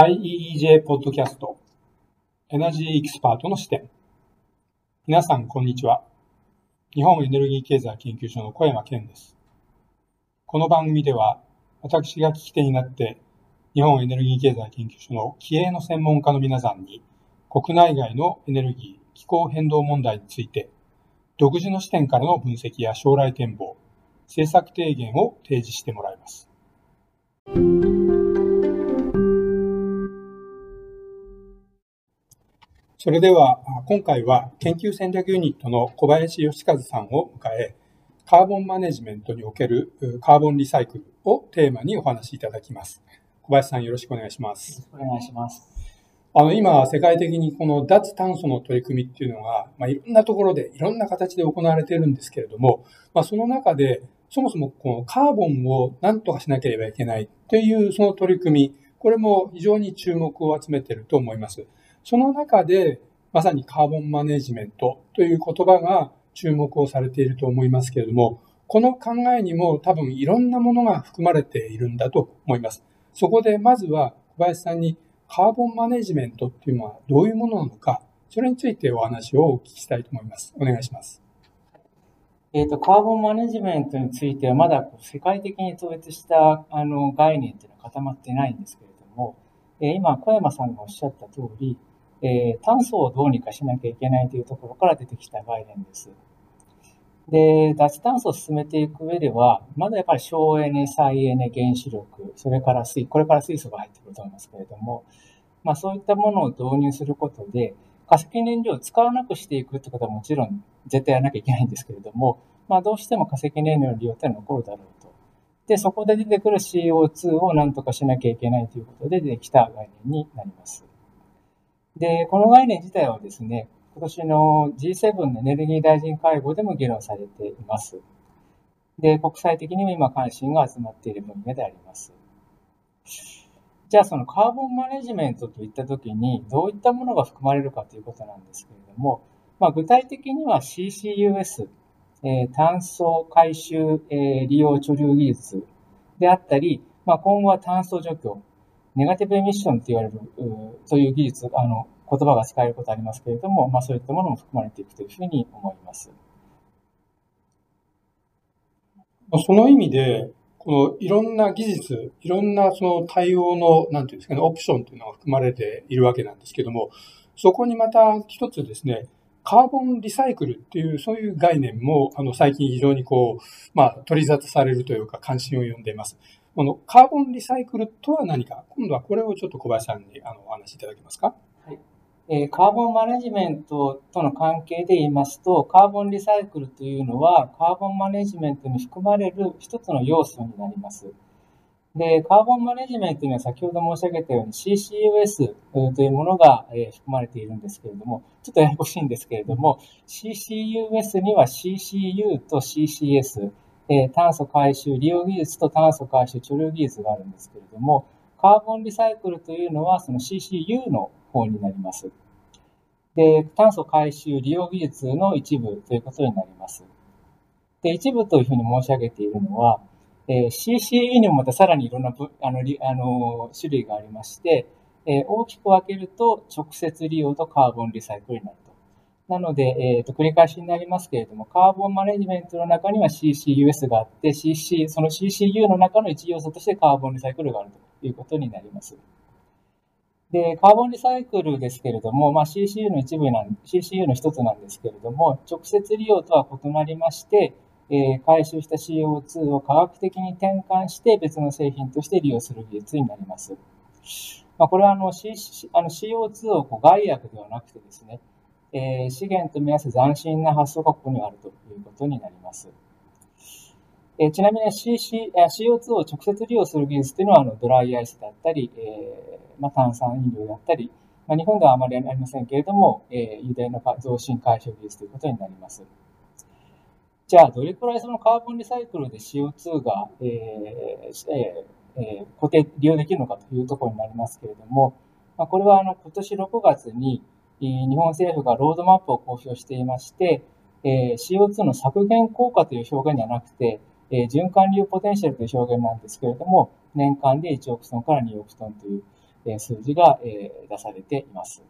IEEJ ポッドキャストエナジーエキスパートの視点。皆さんこんにちは。日本エネルギー経済研究所の小山健です。この番組では私が聞き手になって日本エネルギー経済研究所の気鋭の専門家の皆さんに国内外のエネルギー気候変動問題について独自の視点からの分析や将来展望政策提言を提示してもらいます。それでは、今回は研究戦略ユニットの小林義和さんを迎え、カーボンマネジメントにおけるカーボンリサイクルをテーマにお話しいただきます。小林さんよろしくお願いします。よろしくお願いします。あの、今、世界的にこの脱炭素の取り組みっていうのが、まあ、いろんなところで、いろんな形で行われているんですけれども、まあ、その中で、そもそもこのカーボンを何とかしなければいけないというその取り組み、これも非常に注目を集めていると思います。その中で、まさにカーボンマネジメントという言葉が注目をされていると思いますけれども、この考えにも多分いろんなものが含まれているんだと思います。そこでまずは小林さんにカーボンマネジメントっていうのはどういうものなのか、それについてお話をお聞きしたいと思います。お願いします。えっ、ー、と、カーボンマネジメントについてはまだ世界的に統一したあの概念っていうのは固まってないんですけれども、えー、今小山さんがおっしゃった通り、えー、炭素をどうにかしなきゃいけないというところから出てきた概念です。で、脱炭素を進めていく上では、まだやっぱり省エネ、再エネ、原子力、それから水、これから水素が入ってくると思いますけれども、まあそういったものを導入することで、化石燃料を使わなくしていくってことはもちろん絶対やらなきゃいけないんですけれども、まあどうしても化石燃料の利用っては残るだろうと。で、そこで出てくる CO2 を何とかしなきゃいけないということで出てきた概念になります。で、この概念自体はですね、今年の G7 のエネルギー大臣会合でも議論されています。で、国際的にも今関心が集まっている分野であります。じゃあそのカーボンマネジメントといったときにどういったものが含まれるかということなんですけれども、まあ、具体的には CCUS、えー、炭素回収、えー、利用貯留技術であったり、まあ、今後は炭素除去、ネガティブエミッションと言われる、そういう技術、あの、言葉が使えることありますけれども、まあそういったものも含まれていくというふうに思います。その意味で、このいろんな技術、いろんなその対応の、なんていうんですかね、オプションというのが含まれているわけなんですけども、そこにまた一つですね、カーボンリサイクルっていう、そういう概念も、あの、最近非常にこう、まあ、取り沙汰されるというか、関心を呼んでいます。このカーボンリサイクルとは何か、今度はこれをちょっと小林さんにあのお話しいただけますか？はい。えー、カーボンマネジメントとの関係で言いますと、カーボンリサイクルというのは、カーボンマネジメントに含まれる一つの要素になります。で、カーボンマネジメントには先ほど申し上げたように CCUS というものが含まれているんですけれども、ちょっとややこしいんですけれども、CCUS には CCU と CCS、え炭素回収利用技術と炭素回収貯留技術があるんですけれども、カーボンリサイクルというのはその CCU の方になります。で、炭素回収利用技術の一部ということになります。で、一部というふうに申し上げているのは、えー、CCU にもまたさらにいろんなあのあの種類がありまして、えー、大きく分けると直接利用とカーボンリサイクルになる。なので、えっ、ー、と、繰り返しになりますけれども、カーボンマネジメントの中には CCUS があって、CC、その CCU の中の一要素としてカーボンリサイクルがあるということになります。で、カーボンリサイクルですけれども、まあ、CCU の一部なん、CCU の一つなんですけれども、直接利用とは異なりまして、えー、回収した CO2 を科学的に転換して別の製品として利用する技術になります。まあ、これはあの、C、あの CO2 をこう害悪ではなくてですね、えー、資源と目安斬新な発想がここにあるということになります。えー、ちなみに CC CO2 を直接利用する技術というのはあのドライアイスだったり、えーまあ、炭酸飲料だったり、まあ、日本ではあまりありませんけれども、えー、油田の増進回収技術ということになります。じゃあ、どれくらいそのカーボンリサイクルで CO2 が、えーえーえー、固定、利用できるのかというところになりますけれども、まあ、これはあの今年6月に、日本政府がロードマップを公表していまして、え CO2 の削減効果という表現ではなくて、え循環流ポテンシャルという表現なんですけれども、年間で1億トンから2億トンという、数字が出されています。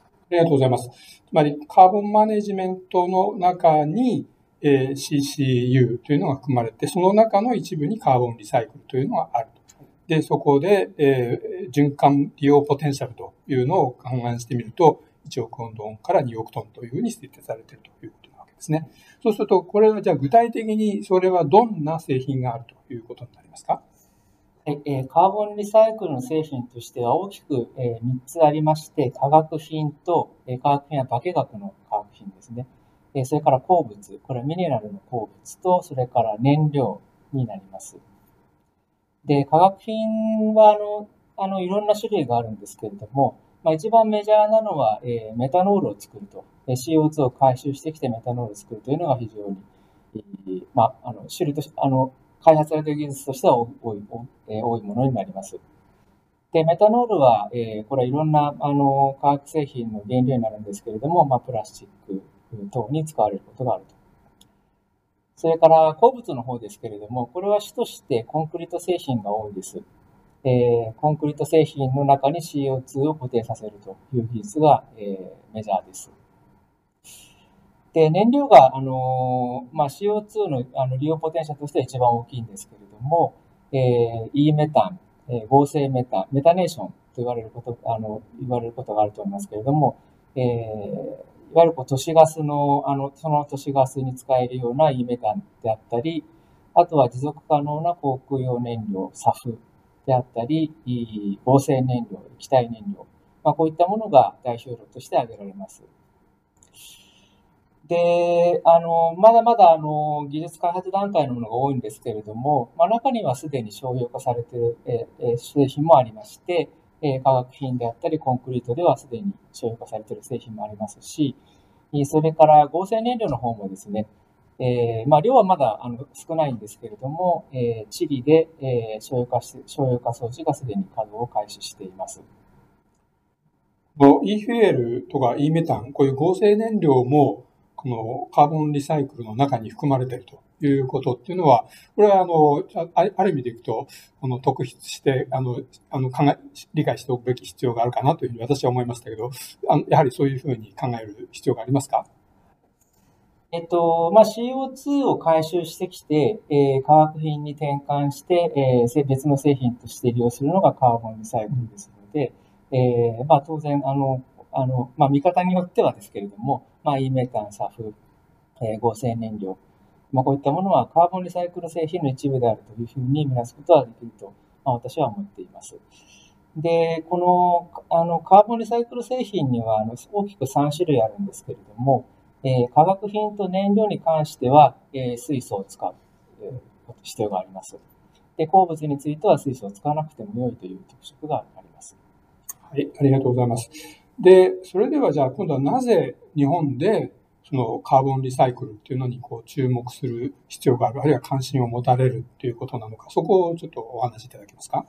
ありがとうございます。つまり、カーボンマネジメントの中に、え CCU というのが含まれて、その中の一部にカーボンリサイクルというのがあると。で、そこで、え循環利用ポテンシャルというのを勘案してみると、1億トンから2億トンというふうに設定されているということなわけですね。そうすると、これはじゃあ具体的にそれはどんな製品があるということになりますか？はい、えー、カーボンリサイクルの製品としては大きく、えー、3つありまして、化学品と、えー、化学品は化学の化学品ですね。えー、それから鉱物、これはミネラルの鉱物と、それから燃料になります。で、化学品は、あの、あの、いろんな種類があるんですけれども、まあ、一番メジャーなのは、えー、メタノールを作ると、えー、CO2 を回収してきてメタノールを作るというのが非常に、えー、まあ、あの、種類として、あの、開発されている技術としては多いえー、多いものになります。で、メタノールは、えー、これはいろんな、あの、化学製品の原料になるんですけれども、まあ、プラスチック等に使われることがあると。それから鉱物の方ですけれども、これは主としてコンクリート製品が多いです。えー、コンクリート製品の中に CO2 を固定させるという技術が、えー、メジャーです。で、燃料が、あのまあ、CO2 のあの利用ポテンシャルとしては一番大きいんですけれども、えー、E メタン、えー、合成メタン、メタネーションと言われること、あの、言われることがあると思いますけれども、えー、いわゆるこう都市ガスの、あの、その都市ガスに使えるような E メタンであったり、あとは持続可能な航空用燃料、SAF であったり、合成燃料、液体燃料、まあ、こういったものが代表量として挙げられます。で、あの、まだまだ、あの、技術開発段階のものが多いんですけれども、まあ、中にはすでに商用化されている、えー、製品もありまして、えー、化学品であったり、コンクリートではすでに商用化されている製品もありますし、それから合成燃料の方もですね、えー、まあ、量はまだあの少ないんですけれども、えー、チリで、えー、商用化し商用化装置がすでに稼働を開始しています。e フュエルとか e メタン、こういう合成燃料も、このカーボンリサイクルの中に含まれているということっていうのは、これはあの、ある意味でいくと、この特筆して、あの、あの考え、理解しておくべき必要があるかなというふうに私は思いましたけど、あやはりそういうふうに考える必要がありますか？えっと、まあ、CO2 を回収してきて、えー、化学品に転換して、えー、別の製品として利用するのがカーボンリサイクルですので、えー、まあ、当然、あの、あの、まあ、見方によってはですけれども、まあ、イメタン、サフ、えー、合成燃料、まあ、こういったものはカーボンリサイクル製品の一部であるというふうに見なすことはできると、まあ、私は思っています。で、この、あの、カーボンリサイクル製品には、あの、大きく3種類あるんですけれども、えー、化学品と燃料に関しては、えー、水素を使う、えー、必要があります。で、鉱物については水素を使わなくても良いという特色があります。はい、ありがとうございます。で、それではじゃあ今度はなぜ日本でそのカーボンリサイクルっていうのにこう注目する必要がある、あるいは関心を持たれるっていうことなのか、そこをちょっとお話しいただけますか？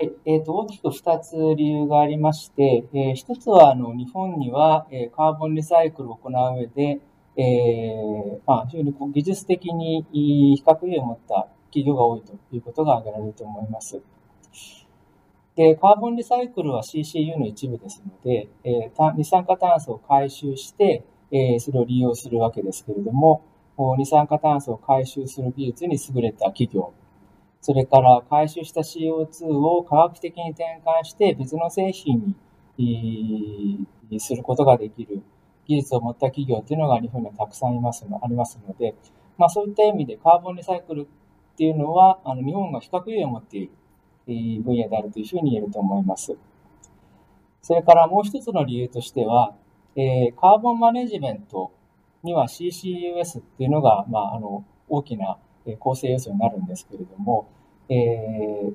はい。え、ー、と、大きく2つ理由がありまして、えー、1つは、あの、日本には、えー、カーボンリサイクルを行う上で、えー、まあ、非常にこう技術的に比較意を持った企業が多いということが挙げられると思います。で、カーボンリサイクルは CCU の一部ですので、えー、二酸化炭素を回収して、えー、それを利用するわけですけれども、二酸化炭素を回収する技術に優れた企業、それから回収した CO2 を科学的に転換して別の製品にすることができる技術を持った企業というのが日本にはたくさんいますのありますので、まあ、そういった意味でカーボンリサイクルっていうのはあの日本が比較優位を持っている分野であるというふうに言えると思います。それからもう一つの理由としては、えー、カーボンマネジメントには CCUS っていうのが、まあ、あの大きな構成要素になるんですけれども、えー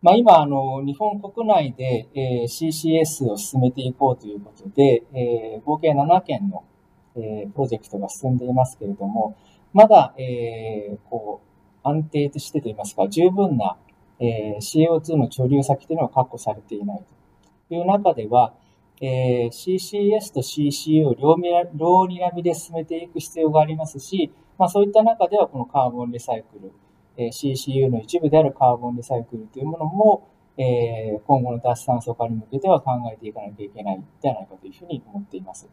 まあ、今あの、日本国内で、えー、CCS を進めていこうということで、えー、合計7件の、えー、プロジェクトが進んでいますけれども、まだ、えー、こう安定してといいますか、十分な、えー、CO2 の貯留先というのは確保されていないという中では、えー、CCS と CCU を両両にらみで進めていく必要がありますし、まあ、そういった中ではこのカーボンリサイクル、えー、CCU の一部であるカーボンリサイクルというものも、えー、今後の脱炭素化に向けては考えていかなきゃいけないんじゃないかというふうに思っています。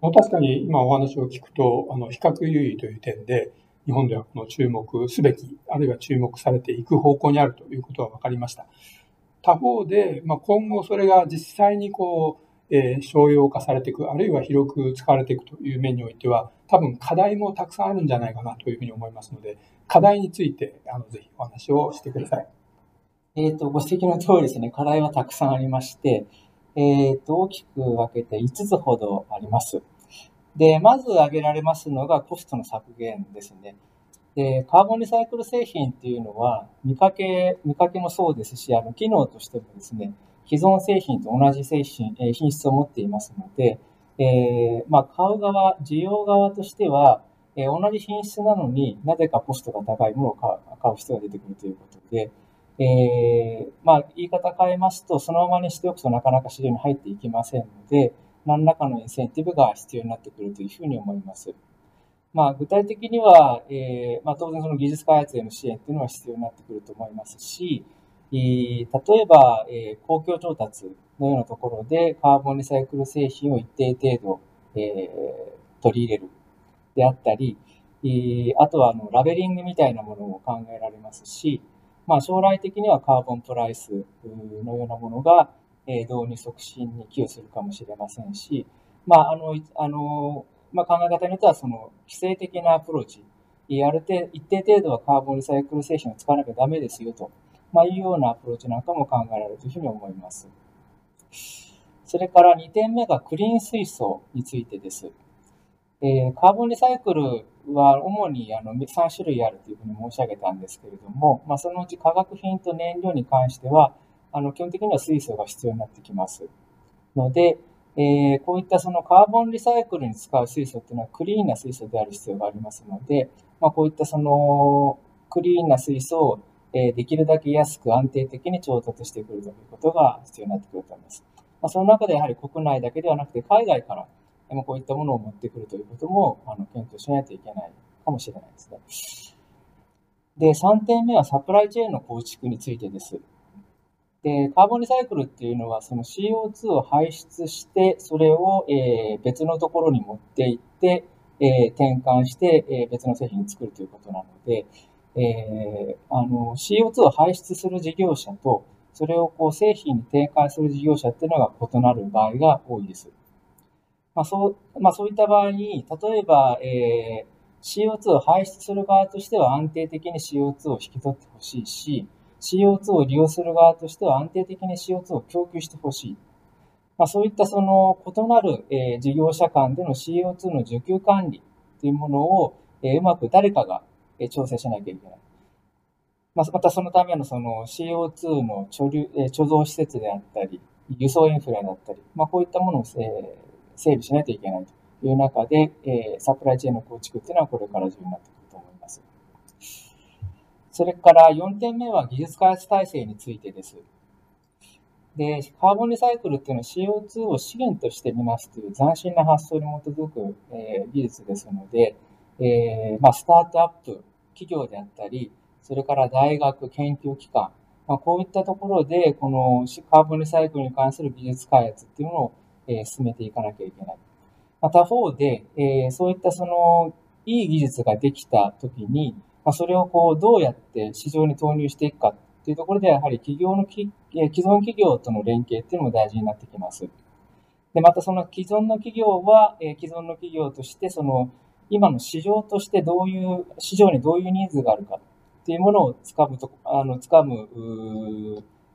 確かに今お話を聞くと、あの比較優位という点で、日本ではこの注目すべき、あるいは注目されていく方向にあるということは分かりました。他方で、まあ、今後それが実際にこう、えー、商用化されていく、あるいは広く使われていくという面においては、多分課題もたくさんあるんじゃないかなというふうに思いますので、課題について、あの、ぜひお話をしてください。え、ー、と、ご指摘の通りですね、課題はたくさんありまして、えっ、ー、と、大きく分けて5つほどあります。で、まず挙げられますのがコストの削減ですね。で、カーボンリサイクル製品っていうのは、見かけ、見かけもそうですし、あの、機能としてもですね、既存製品と同じ製品、え品質を持っていますので、えー、まあ、買う側、需要側としては、えー、同じ品質なのになぜかコストが高いものを買う必要が出てくるということで、えー、まあ、言い方変えますと、そのままにしておくとなかなか市場に入っていきませんので、何らかのインセンティブが必要になってくるというふうに思います。まあ、具体的には、えーまあ、当然その技術開発への支援というのは必要になってくると思いますし、例えば、えー、公共調達のようなところでカーボンリサイクル製品を一定程度、えー、取り入れる。であったり、あとはあのラベリングみたいなものも考えられますし、まあ、将来的にはカーボンプライスのようなものが、え導入促進に寄与するかもしれませんし、まあ、あの、あの、まあ、考え方によっては、その、規制的なアプローチ、ある程一定程度はカーボンリサイクル製品を使わなきゃダメですよとまあ、いうようなアプローチなんかも考えられるというふうに思います。それから2点目がクリーン水素についてです。えー、カーボンリサイクルは主にあの3種類あるというふうに申し上げたんですけれども、まあ、そのうち化学品と燃料に関しては、あの基本的には水素が必要になってきます。ので、えー、こういったそのカーボンリサイクルに使う水素っていうのはクリーンな水素である必要がありますので、まあ、こういったそのクリーンな水素をえできるだけ安く安定的に調達してくるということが必要になってくると思います。まあ、その中でやはり国内だけではなくて海外からもこういったものを持ってくるということもあの検討しないといけないかもしれないですね。で、3点目はサプライチェーンの構築についてです。で、カーボンリサイクルっていうのはその CO2 を排出して、それを、え別のところに持っていって、え転換して、え別の製品を作るということなので、えー、あの CO2 を排出する事業者と、それをこう製品に転換する事業者っていうのが異なる場合が多いです。まあそうまあ、そういった場合に、例えば、えー、CO2 を排出する側としては安定的に CO2 を引き取ってほしいし、CO2 を利用する側としては安定的に CO2 を供給してほしい。まあ、そういったその異なる、えー、事業者間での CO2 の需給管理というものを、えー、うまく誰かが調整しなきゃいけない。まあ、またそのためのその CO2 の貯留貯蔵施設であったり、輸送インフラだったり、まあ、こういったものを整備しないといけないという中で、えサプライチェーンの構築っていうのはこれから重要になってくる。それから4点目は技術開発体制についてです。で、カーボンリサイクルっていうのは CO2 を資源としてみますという斬新な発想に基づく、え技術ですので、えー、まあ、スタートアップ、企業であったり、それから大学、研究機関、まあ、こういったところで、このカーボンリサイクルに関する技術開発っていうのを、えー、進めていかなきゃいけない。まあ、他方で、え、そういったその、いい技術ができたときに、まあ、それをこう、どうやって市場に投入していくかっていうところで、やはり企業のき、既存企業との連携っていうのも大事になってきます。で、またその既存の企業は、えー、既存の企業として、その、今の市場としてどういう、市場にどういうニーズがあるかっていうものをつかむと、あの、つかむ、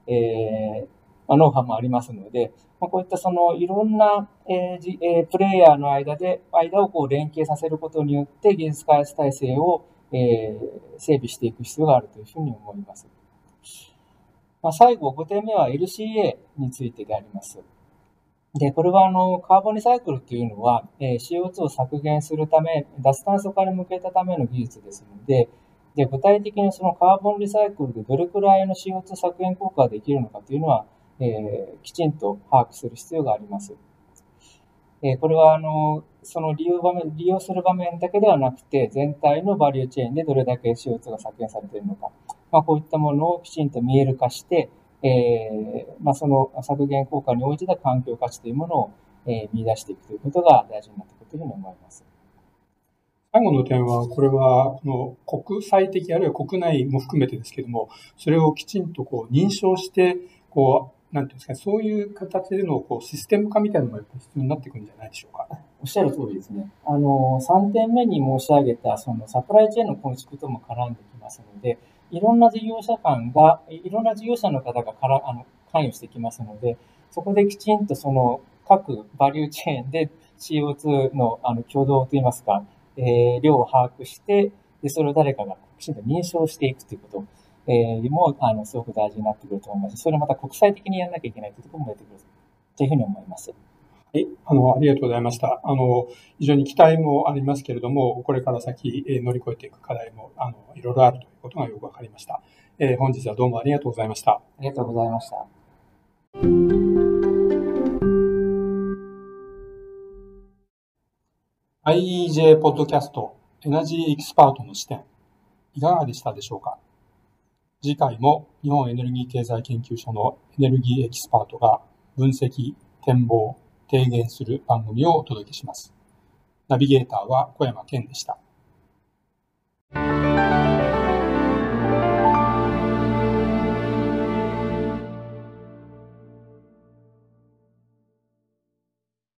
えー、まあ、ノウハウもありますので、まあ、こういったそのいろんな、えーえー、プレイヤーの間で、間をこう連携させることによって技術開発体制を、えー、整備していく必要があるというふうに思います。まあ、最後、5点目は LCA についてであります。で、これはあの、カーボンリサイクルっていうのは、えー、CO2 を削減するため、脱炭素化に向けたための技術ですので、で、具体的にそのカーボンリサイクルでどれくらいの CO2 削減効果ができるのかというのは、えー、きちんと把握する必要があります。え、これはあの、その利用場面、利用する場面だけではなくて、全体のバリューチェーンでどれだけ CO2 が削減されているのか、まあ、こういったものをきちんと見える化して、えー、まあ、その削減効果に応じた環境価値というものを、えー、見出していくということが大事になってくるというふうに思います。最後の点は、これは、この国際的、あるいは国内も含めてですけども、それをきちんとこう認証して、こう、なんていうんですか、そういう形でのこうシステム化みたいなのもやっぱ必要になってくるんじゃないでしょうか。おっしゃる通りですね。あの、3点目に申し上げた、そのサプライチェーンの構築とも絡んできますので、いろんな事業者間が、いろんな事業者の方がからあの関与してきますので、そこできちんとその各バリューチェーンで CO2 のあの挙動といいますか、えー、量を把握して、で、それを誰かがきちんと認証していくということ、えー、も、あの、すごく大事になってくると思いますし、それまた国際的にやらなきゃいけないというところも出てくるというふうに思います。はい、あの、ありがとうございました。あの、非常に期待もありますけれども、これから先、え乗り越えていく課題も、あの、いろいろあるということがよくわかりました。えー、本日はどうもありがとうございました。ありがとうございました。IEJ ポッドキャストエナジーエキスパートの視点、いかがでしたでしょうか？次回も日本エネルギー経済研究所のエネルギーエキスパートが分析、展望、提言する番組をお届けします。ナビゲーターは小山健でした。